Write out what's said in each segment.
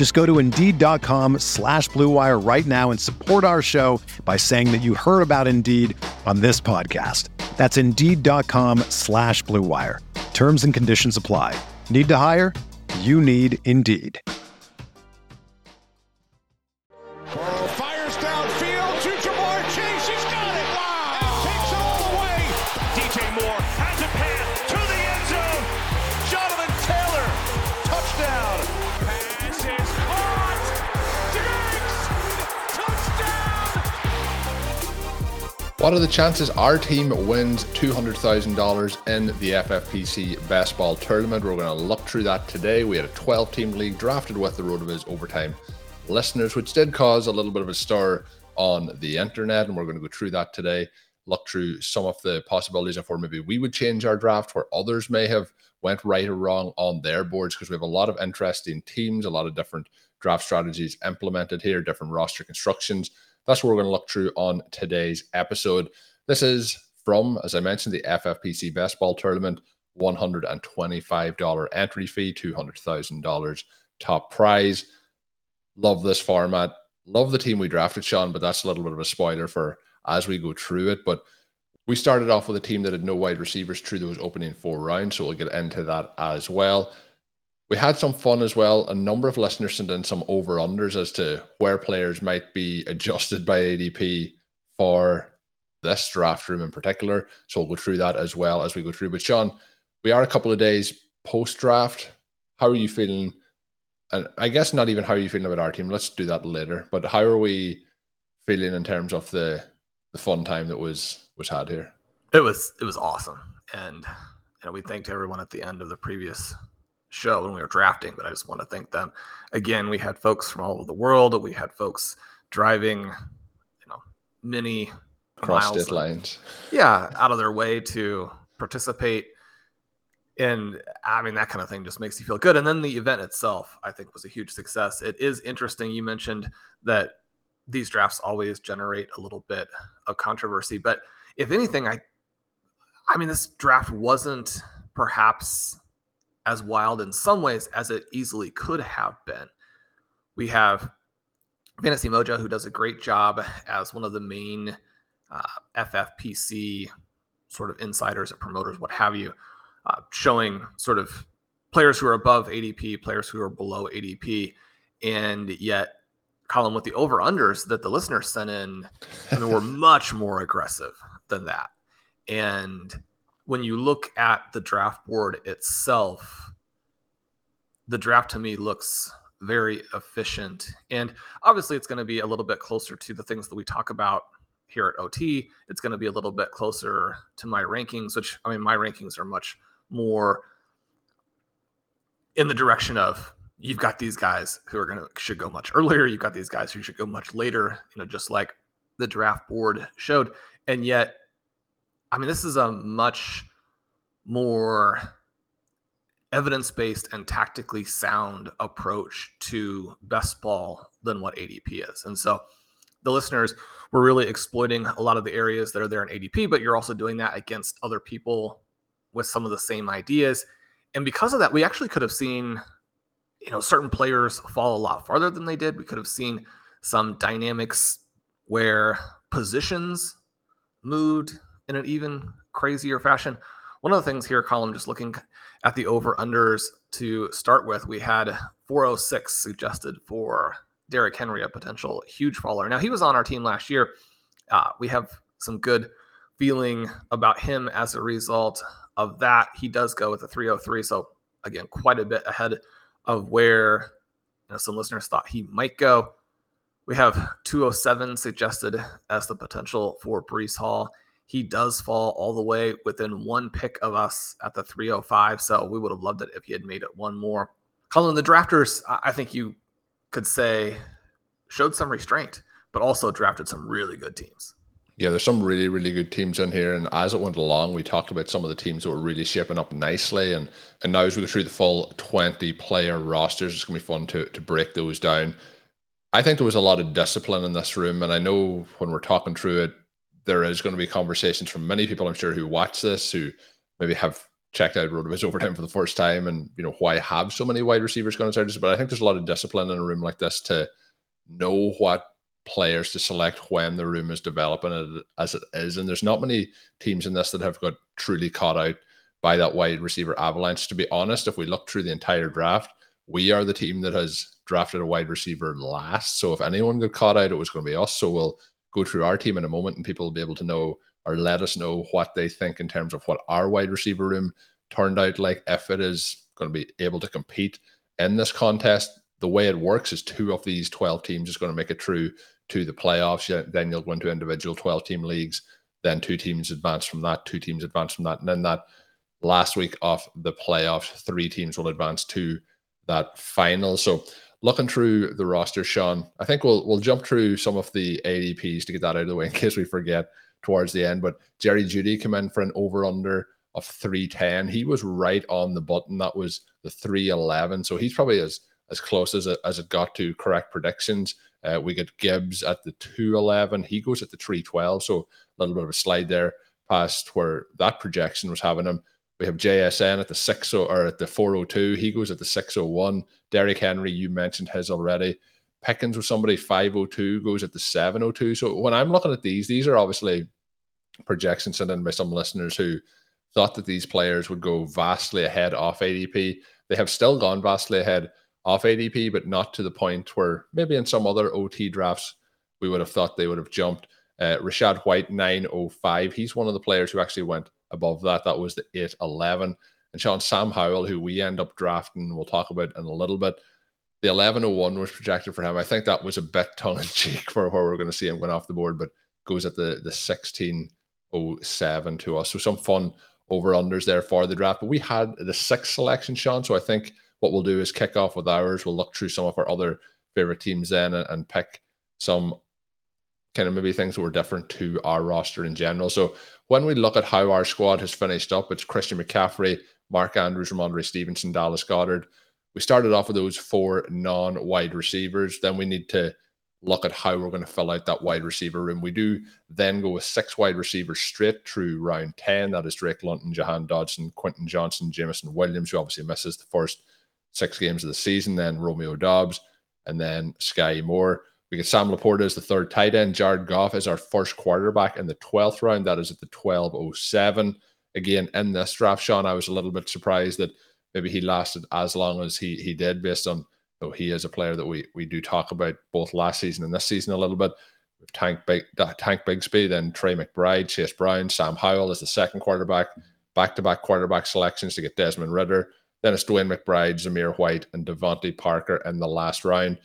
Just go to Indeed.com slash BlueWire right now and support our show by saying that you heard about Indeed on this podcast. That's Indeed.com slash BlueWire. Terms and conditions apply. Need to hire? You need Indeed. Fires downfield to Ja'Marr Chase. He's got it. Wow. Takes it all the way. DJ Moore What are the chances our team wins $200,000 in the FFPC Best Ball Tournament? We're going to look through that today. We had a 12 team league drafted with the RotoViz overtime listeners, which did cause a little bit of a stir on the internet. And we're going to go through that today, look through some of the possibilities of where maybe we would change our draft, where others may have went right or wrong on their boards, because we have a lot of interesting teams, a lot of different draft strategies implemented here, different roster constructions. That's what we're going to look through on today's episode. This is from, as I mentioned, the FFPC Best Ball Tournament, $125 entry fee, $200,000 top prize. Love this format. Love the team we drafted, Shawn, but that's a little bit of a spoiler for as we go through it. But we started off with a team that had no wide receivers through those opening four rounds, so we'll get into that as well. We had some fun as well. A number of listeners sent in some over unders as to where players might be adjusted by ADP for this draft room in particular. So we'll go through that as well as we go through. But Shawn, we are a couple of days post draft. How are you feeling and I guess not even how are you feeling about our team. Let's do that later. But how are we feeling in terms of the the fun time that was was had here? It was it was awesome, and you know we thanked everyone at the end of the previous show when we were drafting. But I just want to thank them again. We had folks from all over the world. We had folks driving, you know, many cross miles, lines. Yeah, out of their way to participate and I mean that kind of thing just makes you feel good. And then the event itself, I think, was a huge success. It is interesting. You mentioned that these drafts always generate a little bit of controversy, but if anything, I, I mean, this draft wasn't perhaps as wild in some ways as it easily could have been. We have Fantasy Mojo, who does a great job as one of the main uh, FFPC sort of insiders or promoters, what have you uh, showing sort of players who are above ADP, players who are below ADP, and yet Colm with the over unders that the listeners sent in, I mean, were much more aggressive than that. And when you look at the draft board itself, the draft to me looks very efficient. And obviously, it's going to be a little bit closer to the things that we talk about here at OT. It's going to be a little bit closer to my rankings, which I mean, my rankings are much more in the direction of you've got these guys who are going to should go much earlier you've got these guys who should go much later you know just like the draft board showed and yet i mean this is a much more evidence-based and tactically sound approach to best ball than what adp is and so the listeners were really exploiting a lot of the areas that are there in adp but you're also doing that against other people with some of the same ideas. And because of that, we actually could have seen, you know, certain players fall a lot farther than they did. We could have seen some dynamics where positions moved in an even crazier fashion. One of the things here, Colm, just looking at the over unders to start with, we had 406 suggested for Derrick Henry, a potential huge faller. Now, he was on our team last year. Uh, we have some good feeling about him as a result of that. He does go with a 303. So, again, quite a bit ahead of where you know, some listeners thought he might go. We have 207 suggested as the potential for Breece Hall. He does fall all the way within one pick of us at the 305. So we would have loved it if he had made it one more. Colm, the drafters, I think you could say, showed some restraint, but also drafted some really good teams. Yeah, there's some really, really good teams in here. And as it went along, we talked about some of the teams that were really shaping up nicely. And and now as we go through the full 20 player rosters, it's gonna be fun to to break those down. I think there was a lot of discipline in this room. And I know when we're talking through it, there is going to be conversations from many people, I'm sure, who watch this, who maybe have checked out RotoViz overtime for the first time and, you know, why have so many wide receivers going to But I think there's a lot of discipline in a room like this to know what players to select when the room is developing as it is. And there's not many teams in this that have got truly caught out by that wide receiver avalanche. To be honest, if we look through the entire draft, we are the team that has drafted a wide receiver last. So if anyone got caught out, it was going to be us. So we'll go through our team in a moment and people will be able to know or let us know what they think in terms of what our wide receiver room turned out like if it is going to be able to compete in this contest. The way it works is two of these 12 teams is going to make it through to the playoffs. Then you'll go into individual 12 team leagues then two teams advance from that two teams advance from that and then that last week of the playoffs three teams will advance to that final. So looking through the roster, Shawn, I think we'll we'll jump through some of the ADPs to get that out of the way in case we forget towards the end. But Jerry Jeudy came in for an over under of 310. He was right on the button. That was the 311. So he's probably as as close as it, as it got to correct predictions. Uh, we get Gibbs at the 211. He goes at the 312. So a little bit of a slide there past where that projection was having him. We have JSN at the 60 or at the 402. He goes at the 601. Derrick Henry, you mentioned his already. Pickens with somebody 502 goes at the 702. So when I'm looking at these, these are obviously projections sent in by some listeners who thought that these players would go vastly ahead off ADP. They have still gone vastly ahead off ADP, but not to the point where maybe in some other OT drafts we would have thought they would have jumped. Uh, Rachaad White 905. He's one of the players who actually went above that. That was the 811. And Shawn, Sam Howell, who we end up drafting, we'll talk about in a little bit. The 1101 was projected for him. I think that was a bit tongue in cheek for where we're going to see him going off the board, but goes at the, the 1607 to us. So some fun over unders there for the draft. But we had the sixth selection, Sean. So I think what we'll do is kick off with ours. We'll look through some of our other favorite teams then and, and pick some kind of maybe things that were different to our roster in general. So when we look at how our squad has finished up, it's Christian McCaffrey, Mark Andrews, Rhamondre Stevenson, Dallas Goedert. We started off with those four non wide receivers. Then we need to look at how we're going to fill out that wide receiver room. We do then go with six wide receivers straight through round 10. That is Drake London, Jahan Dotson, Quentin Johnston, Jameson Williams, who obviously misses the first six games of the season, then Romeo Doubs, and then Skyy Moore. We get Sam LaPorta as the third tight end. Jared Goff is our first quarterback in the 12th round. That is at the 1207. Again, in this draft, Shawn, I was a little bit surprised that maybe he lasted as long as he he did based on you know, he is a player that we we do talk about both last season and this season a little bit. With Tank Big Tank Bigsby, then Trey McBride, Chase Brown, Sam Howell as the second quarterback, back to back quarterback selections to get Desmond Ridder. Then it's DeWayne McBride, Zamir White, and DeVante Parker in the last round.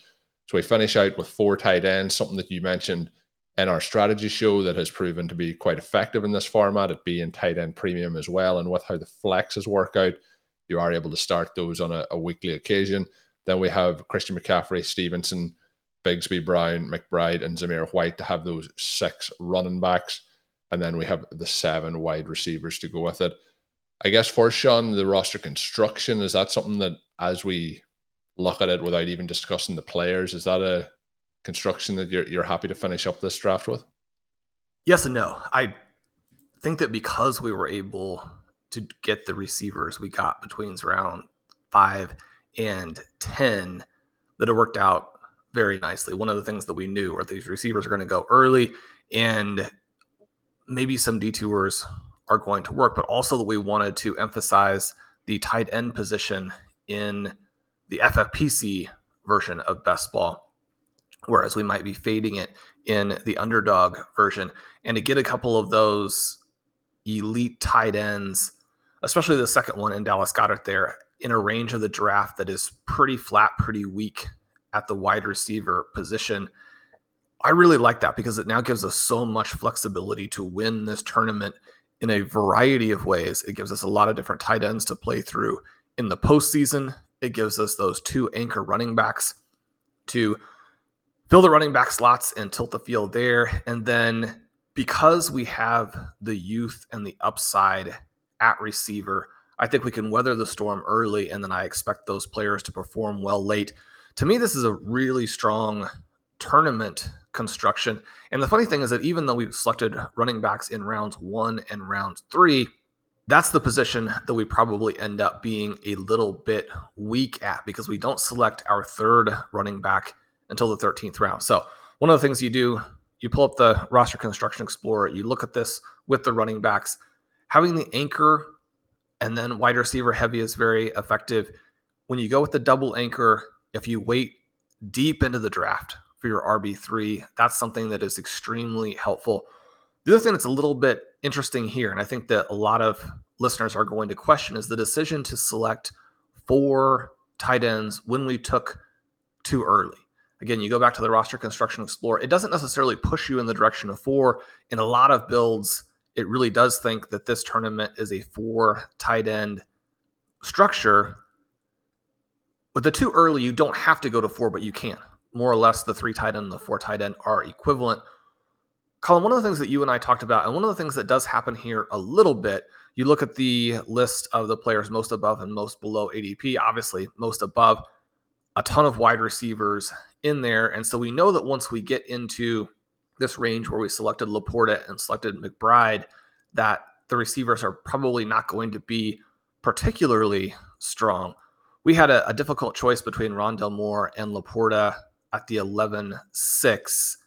So we finish out with four tight ends, something that you mentioned in our strategy show that has proven to be quite effective in this format at being tight end premium as well. And with how the flexes work out, you are able to start those on a, a weekly occasion. Then we have Christian McCaffrey, Stevenson, Bigsby Brown, McBride, and Zamir White to have those six running backs. And then we have the seven wide receivers to go with it. I guess for Shawn, the roster construction, is that something that as we look at it without even discussing the players. Is that a construction that you're you're happy to finish up this draft with? Yes and no. I think that because we were able to get the receivers we got between round five and ten, that it worked out very nicely. One of the things that we knew were these receivers are going to go early and maybe some detours are going to work, but also that we wanted to emphasize the tight end position in the FFPC version of best ball, whereas we might be fading it in the underdog version. And to get a couple of those elite tight ends, especially the second one in Dallas Goedert there, in a range of the draft that is pretty flat, pretty weak at the wide receiver position. I really like that because it now gives us so much flexibility to win this tournament in a variety of ways. It gives us a lot of different tight ends to play through in the postseason. It gives us those two anchor running backs to fill the running back slots and tilt the field there. And then because we have the youth and the upside at receiver, I think we can weather the storm early. And then I expect those players to perform well late. To me, this is a really strong tournament construction. And the funny thing is that even though we've selected running backs in rounds one and round three, that's the position that we probably end up being a little bit weak at because we don't select our third running back until the 13th round. So, one of the things you do, you pull up the roster construction explorer, you look at this with the running backs. Having the anchor and then wide receiver heavy is very effective. When you go with the double anchor, if you wait deep into the draft for your RB3, that's something that is extremely helpful. The other thing that's a little bit interesting here, and I think that a lot of listeners are going to question, is the decision to select four tight ends when we took too early. Again, you go back to the roster construction explorer, it doesn't necessarily push you in the direction of four. In a lot of builds, it really does think that this tournament is a four tight end structure. With the too early, you don't have to go to four, but you can. More or less, the three tight end and the four tight end are equivalent. Colm, one of the things that you and I talked about, and one of the things that does happen here a little bit, you look at the list of the players most above and most below ADP, obviously, most above, a ton of wide receivers in there. And so we know that once we get into this range where we selected Laporta and selected McBride, that the receivers are probably not going to be particularly strong. We had a, a difficult choice between Rondale Moore and Laporta at the 11 6.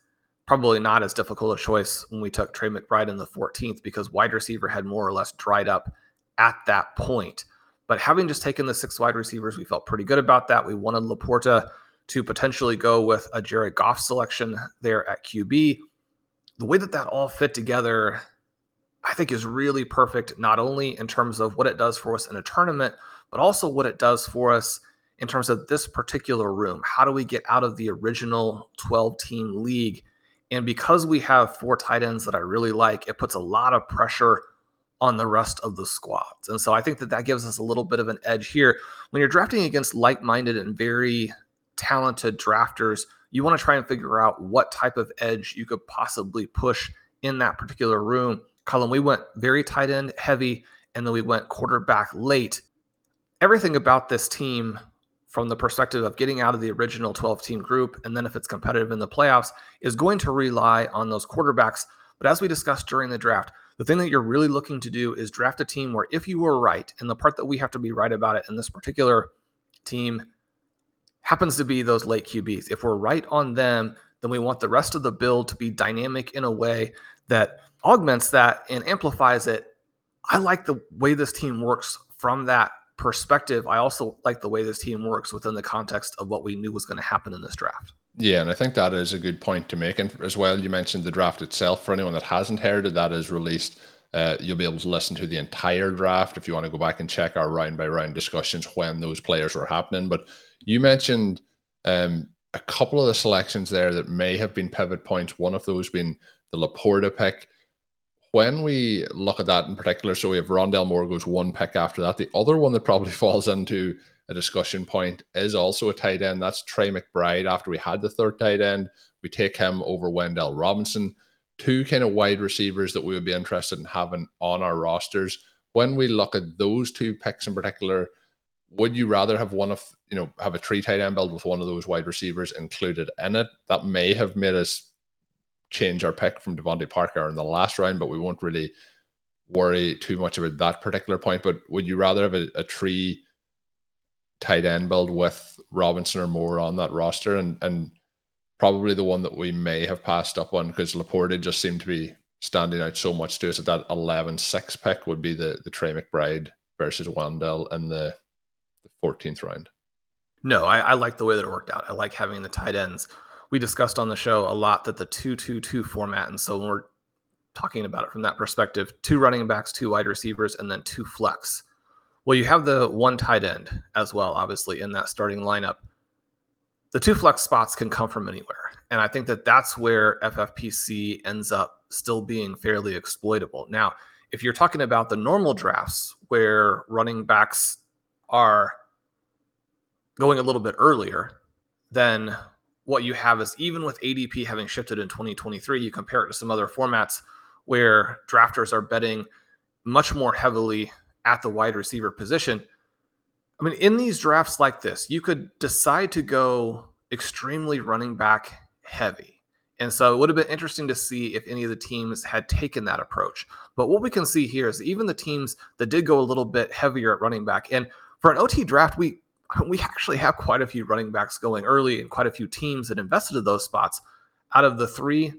Probably not as difficult a choice when we took Trey McBride in the 14th because wide receiver had more or less dried up at that point. But having just taken the six wide receivers, we felt pretty good about that. We wanted Laporta to potentially go with a Jared Goff selection there at QB. The way that that all fit together, I think, is really perfect, not only in terms of what it does for us in a tournament, but also what it does for us in terms of this particular room. How do we get out of the original 12 team league? And because we have four tight ends that I really like, it puts a lot of pressure on the rest of the squads. And so I think that that gives us a little bit of an edge here. When you're drafting against like minded and very talented drafters, you want to try and figure out what type of edge you could possibly push in that particular room. Colm, we went very tight end heavy, and then we went quarterback late. Everything about this team, from the perspective of getting out of the original 12 team group, and then if it's competitive in the playoffs, is going to rely on those quarterbacks. But as we discussed during the draft, the thing that you're really looking to do is draft a team where if you were right, and the part that we have to be right about it in this particular team happens to be those late QBs. If we're right on them, then we want the rest of the build to be dynamic in a way that augments that and amplifies it. I like the way this team works from that perspective. I also like the way this team works within the context of what we knew was going to happen in this draft. Yeah, and I think that is a good point to make. And as well, you mentioned the draft itself. For anyone that hasn't heard it, that is released. Uh, you'll be able to listen to the entire draft if you want to go back and check our round by round discussions when those players were happening. But you mentioned um, a couple of the selections there that may have been pivot points. One of those being the Laporta pick. When we look at that in particular, so we have Rondale Moore goes one pick after that. The other one that probably falls into a discussion point is also a tight end. That's Trey McBride. After we had the third tight end, we take him over Wan'Dale Robinson. Two kind of wide receivers that we would be interested in having on our rosters. When we look at those two picks in particular, would you rather have one of you know have a three tight end build with one of those wide receivers included in it? That may have made us change our pick from DeVante Parker in the last round, but we won't really worry too much about that particular point. But would you rather have a, a three tight end build with Robinson or Moore on that roster, and and probably the one that we may have passed up on because Laporta just seemed to be standing out so much to us at that 11-6 pick would be the the Trey McBride versus Wan'Dale in the, the 14th round. No, I, I like the way that it worked out. I like having the tight ends. We discussed on the show a lot that the two-two-two format, and so when we're talking about it from that perspective two running backs, two wide receivers, and then two flex. Well, you have the one tight end as well, obviously, in that starting lineup. The two flex spots can come from anywhere. And I think that that's where FFPC ends up still being fairly exploitable. Now, if you're talking about the normal drafts where running backs are going a little bit earlier, then what you have is even with ADP having shifted in 2023, you compare it to some other formats where drafters are betting much more heavily at the wide receiver position. I mean, in these drafts like this, you could decide to go extremely running back heavy. And so it would have been interesting to see if any of the teams had taken that approach. But what we can see here is even the teams that did go a little bit heavier at running back, and for an OT draft, we we actually have quite a few running backs going early and quite a few teams that invested in those spots. Out of the three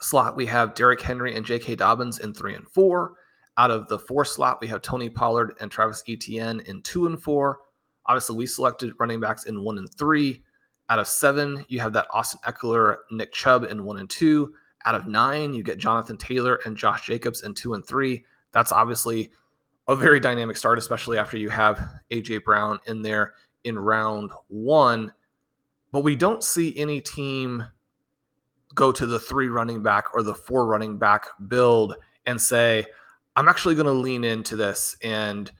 slot, we have Derrick Henry and J.K. Dobbins in three and four. Out of the four slot, we have Tony Pollard and Travis Etienne in two and four. Obviously, we selected running backs in one and three. Out of seven, you have that Austin Ekeler, Nick Chubb in one and two. Out of nine, you get Jonathan Taylor and Josh Jacobs in two and three. That's obviously a very dynamic start, especially after you have AJ Brown in there in round one. But we don't see any team go to the three running back or the four running back build and say, I'm actually going to lean into this and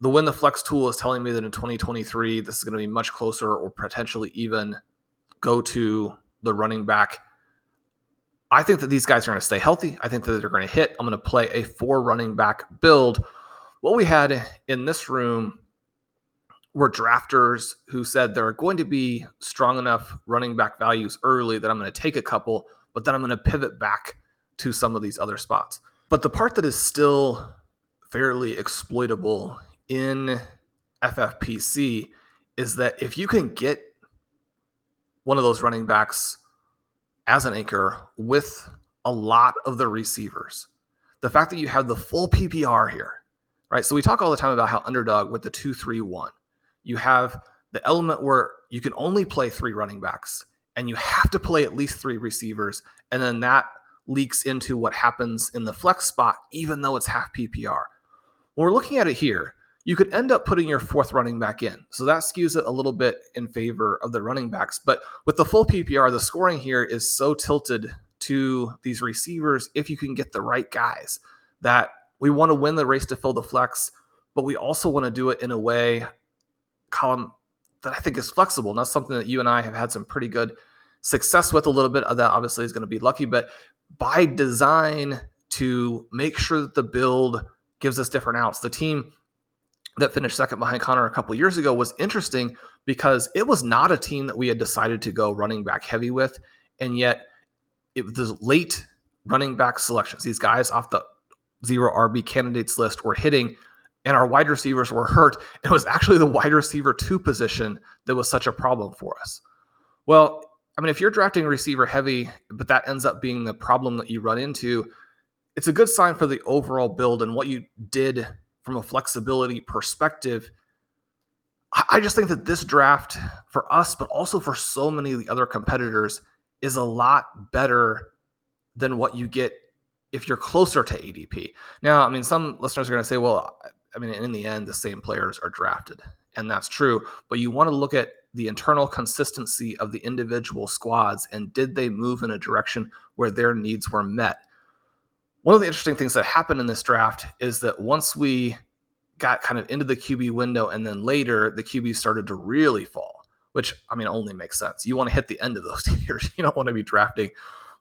the win the flex tool is telling me that in 2023 this is going to be much closer or potentially even go to the running back. I think that these guys are going to stay healthy. I think that they're going to hit. I'm going to play a four running back build what we had in this room were drafters who said there are going to be strong enough running back values early that i'm going to take a couple but then i'm going to pivot back to some of these other spots. But the part that is still fairly exploitable in FFPC is that if you can get one of those running backs as an anchor with a lot of the receivers, the fact that you have the full PPR here, right? So we talk all the time about how underdog with the two, three, one, you have the element where you can only play three running backs and you have to play at least three receivers. And then that leaks into what happens in the flex spot, even though it's half PPR. When we're looking at it here, you could end up putting your fourth running back in. So that skews it a little bit in favor of the running backs. But with the full PPR, the scoring here is so tilted to these receivers if you can get the right guys that we want to win the race to fill the flex, but we also want to do it in a way Colm that I think is flexible. Not something that you and I have had some pretty good success with a little bit of that obviously is going to be lucky, but by design to make sure that the build gives us different outs. The team that finished second behind Connor a couple years ago was interesting because it was not a team that we had decided to go running back heavy with, and yet it was late running back selections. These guys off the zero RB candidates list were hitting, and our wide receivers were hurt. It was actually the wide receiver two position that was such a problem for us. Well, I mean, if you're drafting receiver heavy, but that ends up being the problem that you run into, it's a good sign for the overall build and what you did from a flexibility perspective. I just think that this draft for us, but also for so many of the other competitors, is a lot better than what you get if you're closer to ADP. Now, I mean, some listeners are going to say, well, I mean, in the end, the same players are drafted. And that's true. But you want to look at the internal consistency of the individual squads and did they move in a direction where their needs were met? One of the interesting things that happened in this draft is that once we got kind of into the QB window and then later the QB started to really fall, which I mean only makes sense. You want to hit the end of those years. You don't want to be drafting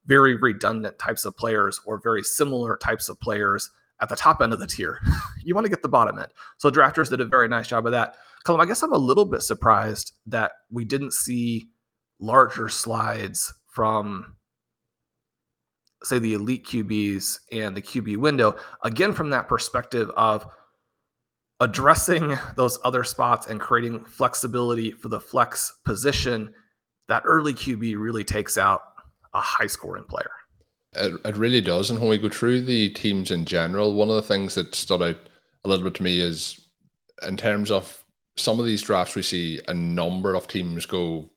very redundant types of players or very similar types of players at the top end of the tier. you want to get the bottom end. So drafters did a very nice job of that. Colm, I guess I'm a little bit surprised that we didn't see larger slides from say the elite QBs and the QB window, again, from that perspective of addressing those other spots and creating flexibility for the flex position, that early QB really takes out a high scoring player. It, it really does. And when we go through the teams in general, one of the things that stood out a little bit to me is in terms of some of these drafts, we see a number of teams go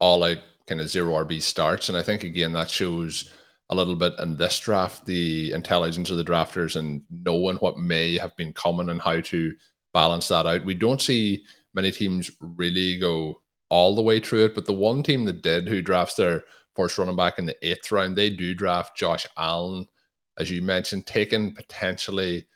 all out kind of zero RB starts. And I think, again, that shows a little bit in this draft, the intelligence of the drafters and knowing what may have been coming and how to balance that out. We don't see many teams really go all the way through it, but the one team that did, who drafts their first running back in the eighth round, they do draft Josh Allen, as you mentioned, taking potentially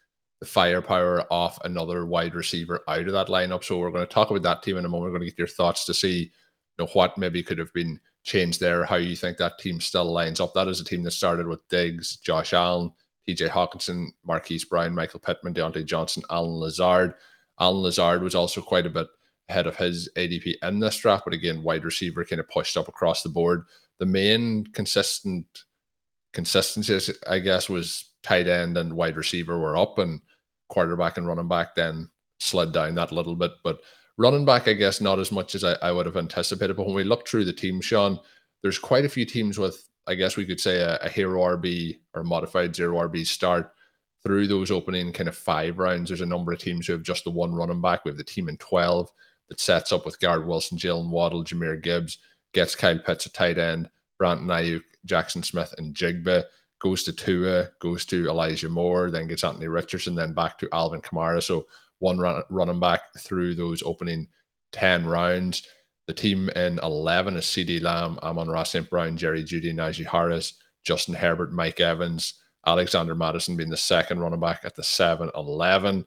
the firepower off another wide receiver out of that lineup. So we're going to talk about that team in a moment. We're going to get your thoughts to see you know what maybe could have been changed there, how you think that team still lines up. That is a team that started with Diggs, Josh Allen, TJ Hockenson, Marquise Brown, Michael Pittman, Diontae Johnson, Allen Lazard. Allen Lazard was also quite a bit ahead of his ADP in this draft, but again, wide receiver kind of pushed up across the board. The main consistent consistency, I guess, was tight end and wide receiver were up, and quarterback and running back then slid down that little bit. But Running back, I guess, not as much as I, I would have anticipated. But when we look through the team, Shawn, there's quite a few teams with, I guess we could say, a, a hero RB or modified zero RB start through those opening kind of five rounds. There's a number of teams who have just the one running back. We have the team in 12 that sets up with Garrett Wilson, Jalen Waddle, Jahmyr Gibbs, gets Kyle Pitts a tight end, Brandon Aiyuk, Jackson Smith-Njigba, goes to Tua, goes to Elijah Moore, then gets Anthony Richardson, then back to Alvin Kamara. So one run, running back through those opening 10 rounds. The team in 11 is CeeDee Lamb, Amon-Ra St. Brown, Jerry Jeudy, Najee Harris, Justin Herbert, Mike Evans, Alexander Mattison being the second running back at the 7 11.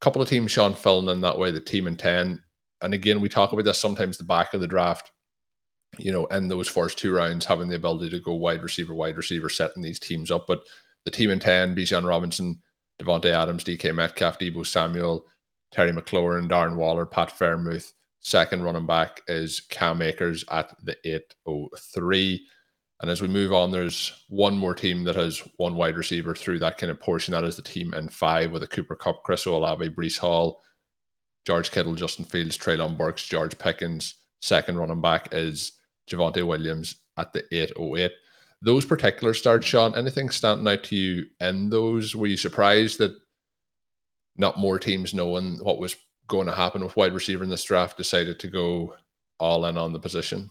Couple of teams, Shawn, filling in that way, the team in 10. And again, we talk about this sometimes the back of the draft, you know, in those first two rounds, having the ability to go wide receiver, wide receiver, setting these teams up. But the team in 10, Bijan Robinson, Davante Adams, DK Metcalf, Deebo Samuel, Terry McLaurin, Darren Waller, Pat Freiermuth. Second running back is Cam Akers at the 803. And as we move on, there's one more team that has one wide receiver through that kind of portion. That is the team in five with a Cooper Kupp, Chris Olave, Breece Hall, George Kittle, Justin Fields, Treylon Burks, George Pickens. Second running back is Javonte Williams at the 808 those particular starts, Shawn, anything standing out to you in those? Were you surprised that not more teams knowing what was going to happen with wide receiver in this draft decided to go all in on the position?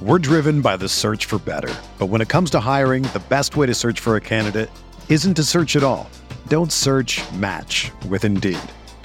We're driven by the search for better. But when it comes to hiring, the best way to search for a candidate isn't to search at all. Don't search match with Indeed.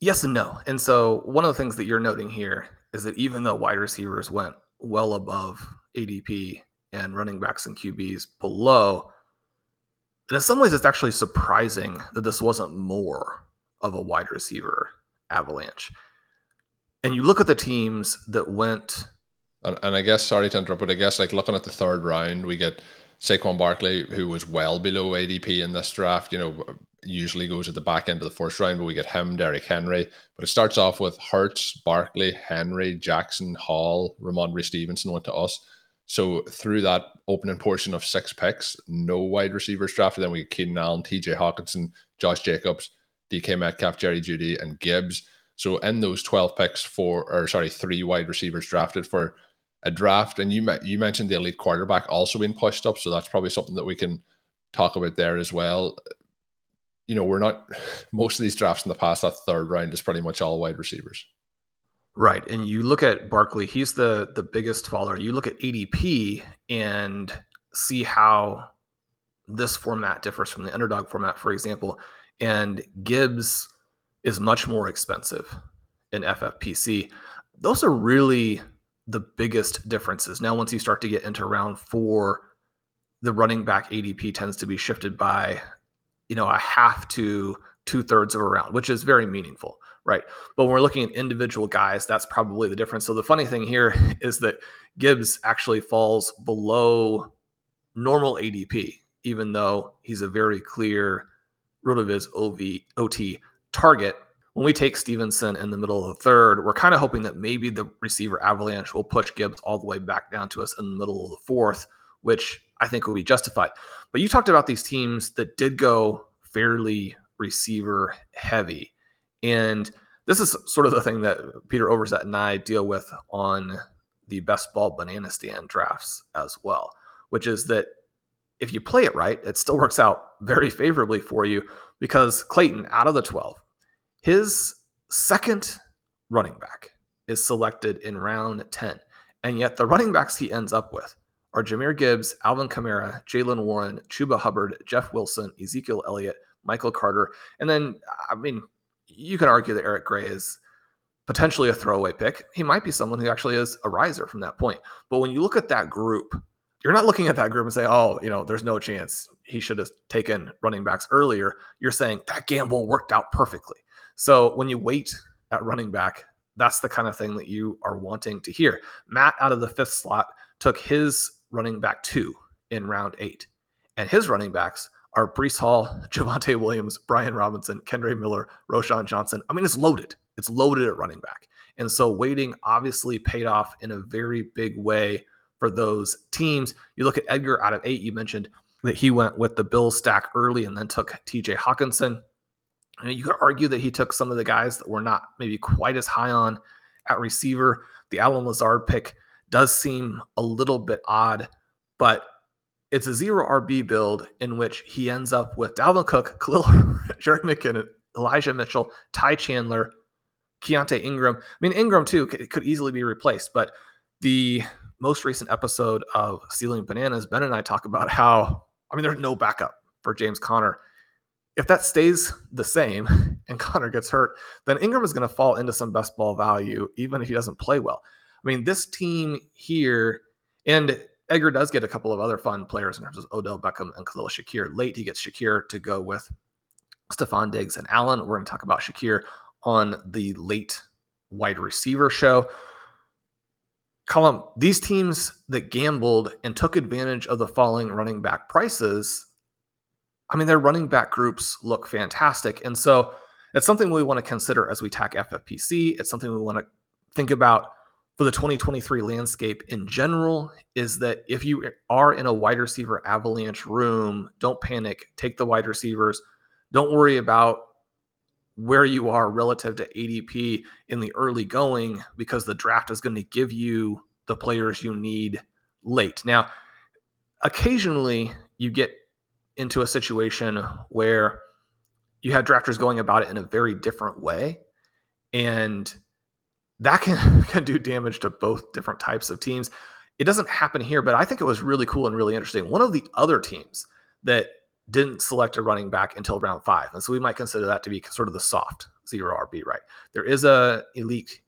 Yes and no. And so one of the things that you're noting here is that even though wide receivers went well above ADP and running backs and QBs below, and in some ways it's actually surprising that this wasn't more of a wide receiver avalanche. And you look at the teams that went and, and I guess sorry to interrupt, but I guess like looking at the third round, we get Saquon Barkley, who was well below ADP in this draft. You know, usually goes at the back end of the first round, but we get him, Derrick Henry. But it starts off with Hurts, Barkley, Henry, Jackson, Hall, Rhamondre Stevenson went to us. So through that opening portion of six picks, no wide receivers drafted. Then we get Keenan Allen, TJ Hockenson, Josh Jacobs, DK Metcalf, Jerry Jeudy, and Gibbs. So in those 12 picks, four or sorry, three wide receivers drafted for a draft, and you you mentioned the elite quarterback also being pushed up, so that's probably something that we can talk about there as well. You know, we're not most of these drafts in the past that third round is pretty much all wide receivers. Right. And you look at Barkley, he's the the biggest follower. You look at ADP and see how this format differs from the underdog format, for example. And Gibbs is much more expensive in FFPC. Those are really the biggest differences. Now, once you start to get into round four, the running back ADP tends to be shifted by, you know, a half to two thirds of a round, which is very meaningful, right? But when we're looking at individual guys, that's probably the difference. So the funny thing here is that Gibbs actually falls below normal ADP, even though he's a very clear RotoViz OV, OT target when we take Stevenson in the middle of the third, we're kind of hoping that maybe the receiver avalanche will push Gibbs all the way back down to us in the middle of the fourth, which I think will be justified. But you talked about these teams that did go fairly receiver heavy. And this is sort of the thing that Peter Overzet and I deal with on the best ball banana stand drafts as well, which is that if you play it right, it still works out very favorably for you because Clayton out of the 12 his second running back is selected in round 10. And yet the running backs he ends up with are Jahmyr Gibbs, Alvin Kamara, Jaylen Warren, Chuba Hubbard, Jeff Wilson, Ezekiel Elliott, Michael Carter. And then, I mean, you can argue that Eric Gray is potentially a throwaway pick. He might be someone who actually is a riser from that point. But when you look at that group, you're not looking at that group and say, oh, you know, there's no chance he should have taken running backs earlier. You're saying that gamble worked out perfectly. So when you wait at running back, that's the kind of thing that you are wanting to hear. Matt out of the fifth slot took his running back two in round eight, and his running backs are Breece Hall, Javonte Williams, Brian Robinson, Kendre Miller, Roschon Johnson. I mean, it's loaded. It's loaded at running back. And so waiting obviously paid off in a very big way for those teams. You look at Edgar out of eight, you mentioned that he went with the Bill stack early and then took TJ Hockenson. You could argue that he took some of the guys that were not maybe quite as high on at receiver. The Allen Lazard pick does seem a little bit odd, but it's a zero RB build in which he ends up with Dalvin Cook, Khalil, Jerick McKinnon, Elijah Mitchell, Ty Chandler, Keaontay Ingram. I mean, Ingram too could, could easily be replaced, but the most recent episode of Stealing Bananas, Ben and I talk about how, I mean, there's no backup for James Conner if that stays the same and Conner gets hurt, then Ingram is going to fall into some best ball value, even if he doesn't play well. I mean, this team here, and Edgar does get a couple of other fun players in terms of Odell Beckham and Khalil Shakir. Late, he gets Shakir to go with Stefon Diggs and Allen. We're going to talk about Shakir on the late wide receiver show. Colm, these teams that gambled and took advantage of the falling running back prices I mean, their running back groups look fantastic. And so it's something we want to consider as we tack FFPC. It's something we want to think about for the 2023 landscape in general is that if you are in a wide receiver avalanche room, don't panic. Take the wide receivers. Don't worry about where you are relative to ADP in the early going because the draft is going to give you the players you need late. Now, occasionally you get into a situation where you have drafters going about it in a very different way. And that can, can do damage to both different types of teams. It doesn't happen here, but I think it was really cool and really interesting. One of the other teams that didn't select a running back until round five. And so we might consider that to be sort of the soft zero RB, right? There is a elite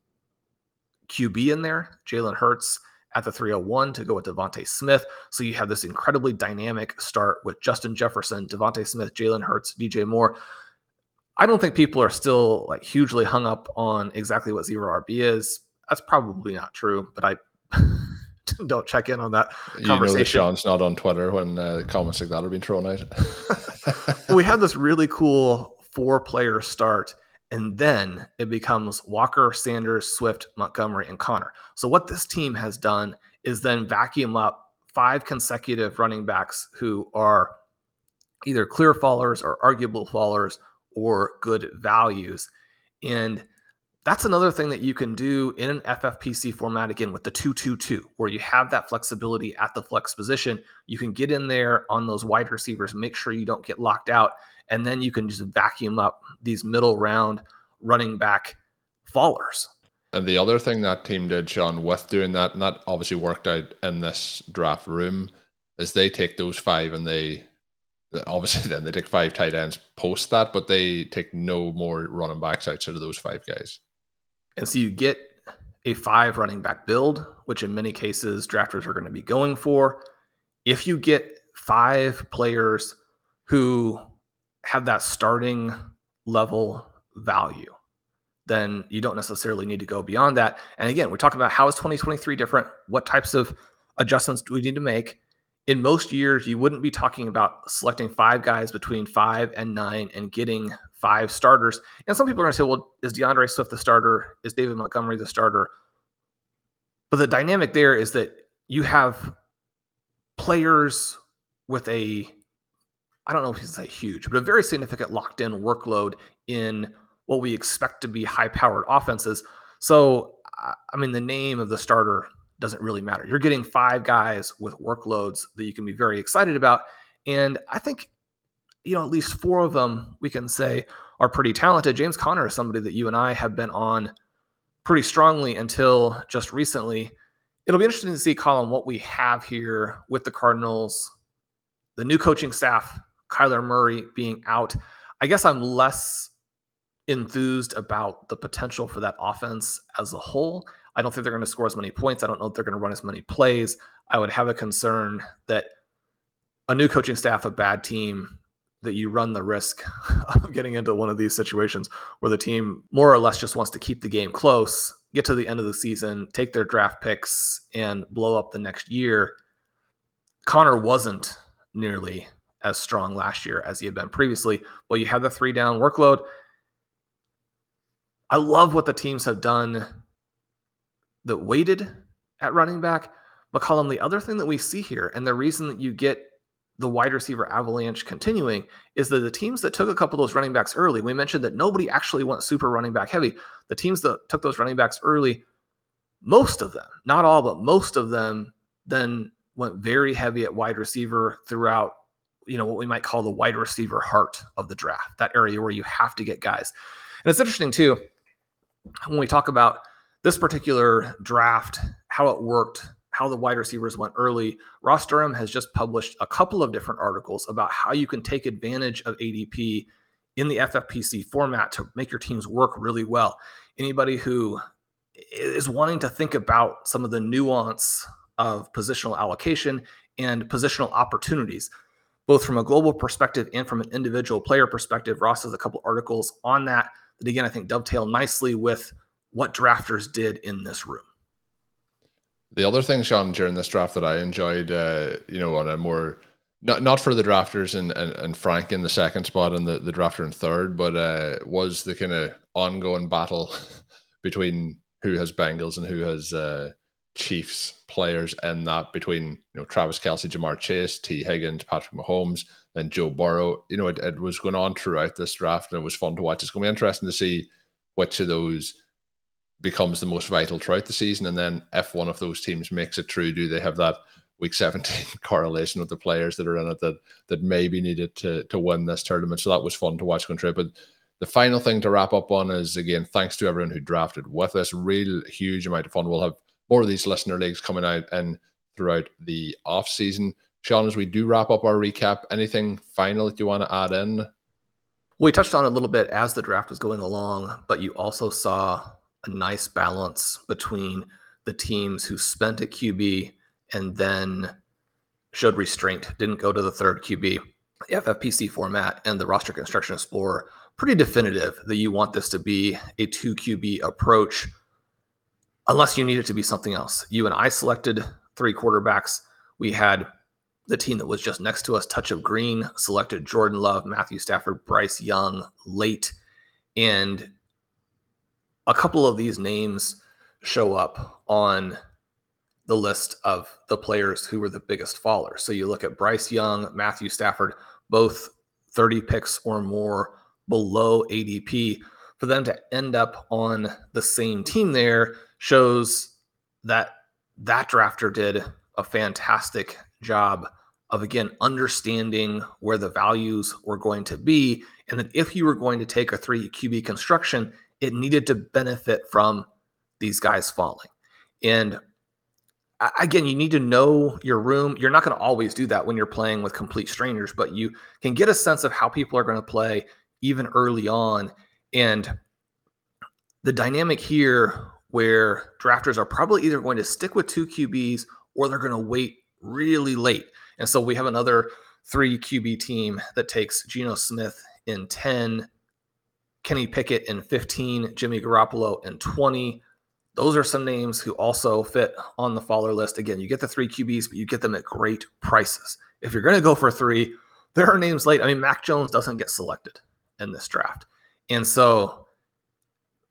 QB in there, Jalen Hurts at the 301 to go with DeVonta Smith. So you have this incredibly dynamic start with Justin Jefferson, DeVonta Smith, Jalen Hurts, DJ Moore. I don't think people are still like hugely hung up on exactly what zero RB is. That's probably not true, but I don't check in on that you conversation. know that Shawn's not on Twitter when uh, comments like that are being thrown out. we had this really cool four player start and then it becomes Walker, Sanders, Swift, Montgomery, and Conner. So what this team has done is then vacuum up five consecutive running backs who are either clear fallers or arguable fallers or good values. And that's another thing that you can do in an FFPC format again with the 222, where you have that flexibility at the flex position. You can get in there on those wide receivers, make sure you don't get locked out, and then you can just vacuum up these middle round running back fallers. And the other thing that team did, Shawn, with doing that, and that obviously worked out in this draft room, is they take those five and they obviously then they take five tight ends post that, but they take no more running backs outside of those five guys. And so you get a five running back build, which in many cases drafters are going to be going for. If you get five players who have that starting level value, then you don't necessarily need to go beyond that. And again, we're talking about how is 2023 different? What types of adjustments do we need to make? In most years, you wouldn't be talking about selecting five guys between five and nine and getting five starters. And some people are going to say, well, is D'Andre Swift the starter? Is David Montgomery the starter? But the dynamic there is that you have players with a, I don't know if he's a huge, but a very significant locked in workload in what we expect to be high powered offenses. So, I mean, the name of the starter doesn't really matter. You're getting five guys with workloads that you can be very excited about. And I think you know, at least four of them we can say are pretty talented. James Conner is somebody that you and I have been on pretty strongly until just recently. It'll be interesting to see, Colm, what we have here with the Cardinals, the new coaching staff, Kyler Murray being out. I guess I'm less enthused about the potential for that offense as a whole. I don't think they're going to score as many points. I don't know if they're going to run as many plays. I would have a concern that a new coaching staff, a bad team, that you run the risk of getting into one of these situations where the team more or less just wants to keep the game close, get to the end of the season, take their draft picks, and blow up the next year. Conner wasn't nearly as strong last year as he had been previously. Well, you have the three down workload. I love what the teams have done that waited at running back. McCollum, the other thing that we see here, and the reason that you get the wide receiver avalanche continuing is that the teams that took a couple of those running backs early, we mentioned that nobody actually went super running back heavy. The teams that took those running backs early, most of them, not all, but most of them then went very heavy at wide receiver throughout, you know, what we might call the wide receiver heart of the draft, that area where you have to get guys. And it's interesting too, when we talk about this particular draft, how it worked how the wide receivers went early. Ross Durham has just published a couple of different articles about how you can take advantage of ADP in the FFPC format to make your teams work really well. Anybody who is wanting to think about some of the nuance of positional allocation and positional opportunities, both from a global perspective and from an individual player perspective, Ross has a couple articles on that that again I think dovetail nicely with what drafters did in this room. The other thing, Shawn, during this draft that I enjoyed, uh, you know, on a more not not for the drafters and, and, and Frank in the second spot and the, the drafter in third, but uh, was the kind of ongoing battle between who has Bengals and who has uh, Chiefs players and that between you know Travis Kelce, Ja'Marr Chase, Tee Higgins, Patrick Mahomes, and Joe Burrow. You know, it, it was going on throughout this draft and it was fun to watch. It's going to be interesting to see which of those becomes the most vital throughout the season. And then if one of those teams makes it through, do they have that week 17 correlation with the players that are in it that that maybe needed to to win this tournament? So that was fun to watch through. But the final thing to wrap up on is again, thanks to everyone who drafted with us. Real huge amount of fun. We'll have more of these listener leagues coming out and throughout the off season. Shawn, as we do wrap up our recap, anything final that you want to add in? We touched on a little bit as the draft was going along, but you also saw a nice balance between the teams who spent a QB and then showed restraint, didn't go to the third QB. The FFPC format and the roster construction explorer pretty definitive that you want this to be a two QB approach, unless you need it to be something else. You and I selected three quarterbacks. We had the team that was just next to us, Touch of Green, selected Jordan Love, Matthew Stafford, Bryce Young late. And a couple of these names show up on the list of the players who were the biggest fallers. So you look at Bryce Young, Matthew Stafford, both 30 picks or more below ADP. for them to end up on the same team there shows that that drafter did a fantastic job of again understanding where the values were going to be and that if you were going to take a 3 QB construction it needed to benefit from these guys falling. And again you need to know your room. You're not going to always do that when you're playing with complete strangers but you can get a sense of how people are going to play even early on. And the dynamic here where drafters are probably either going to stick with two QBs or they're going to wait really late. And so we have another three QB team that takes Geno Smith in 10, Kenny Pickett in 15, Jimmy Garoppolo in 20. Those are some names who also fit on the follower list. Again, you get the three QBs, but you get them at great prices. If you're going to go for three, there are names late. I mean, Mac Jones doesn't get selected in this draft. And so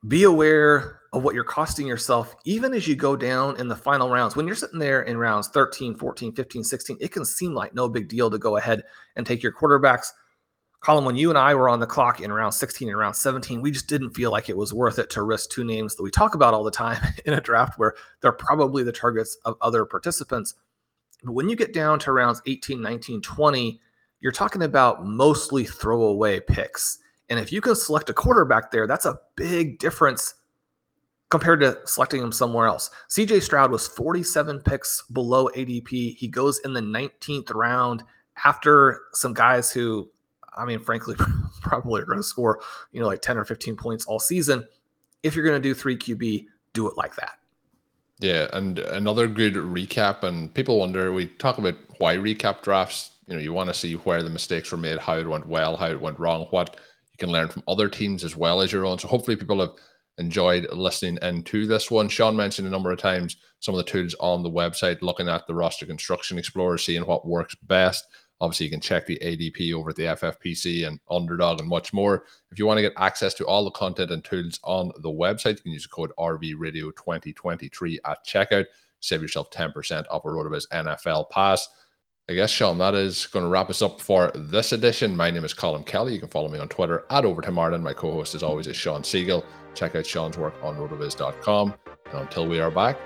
be aware of what you're costing yourself, even as you go down in the final rounds. When you're sitting there in rounds 13, 14, 15, 16, it can seem like no big deal to go ahead and take your quarterbacks. Colm, when you and I were on the clock in round 16 and round 17, we just didn't feel like it was worth it to risk two names that we talk about all the time in a draft where they're probably the targets of other participants. But when you get down to rounds 18, 19, 20, you're talking about mostly throwaway picks. And if you can select a quarterback there, that's a big difference compared to selecting him somewhere else. CJ Stroud was 47 picks below ADP. He goes in the 19th round after some guys who, I mean, frankly, probably are going to score, you know, like 10 or 15 points all season. If you're going to do three QB, do it like that. Yeah, and another good recap. And people wonder, we talk about why recap drafts. You know, you want to see where the mistakes were made, how it went well, how it went wrong, what you can learn from other teams as well as your own. So hopefully people have enjoyed listening into this one. Shawn mentioned a number of times some of the tools on the website, looking at the roster construction explorer, seeing what works best. Obviously, you can check the ADP over at the FFPC and Underdog and much more. If you want to get access to all the content and tools on the website, you can use the code RVRadio2023 at checkout. Save yourself 10% off a RotoViz NFL pass. I guess, Shawn, that is going to wrap us up for this edition. My name is Colm Kelly. You can follow me on Twitter at Overtime Ireland. My co host, as always, is Shawn Siegele. Check out Shawn's work on rotoviz.com. And until we are back,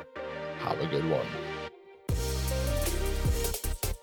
have a good one.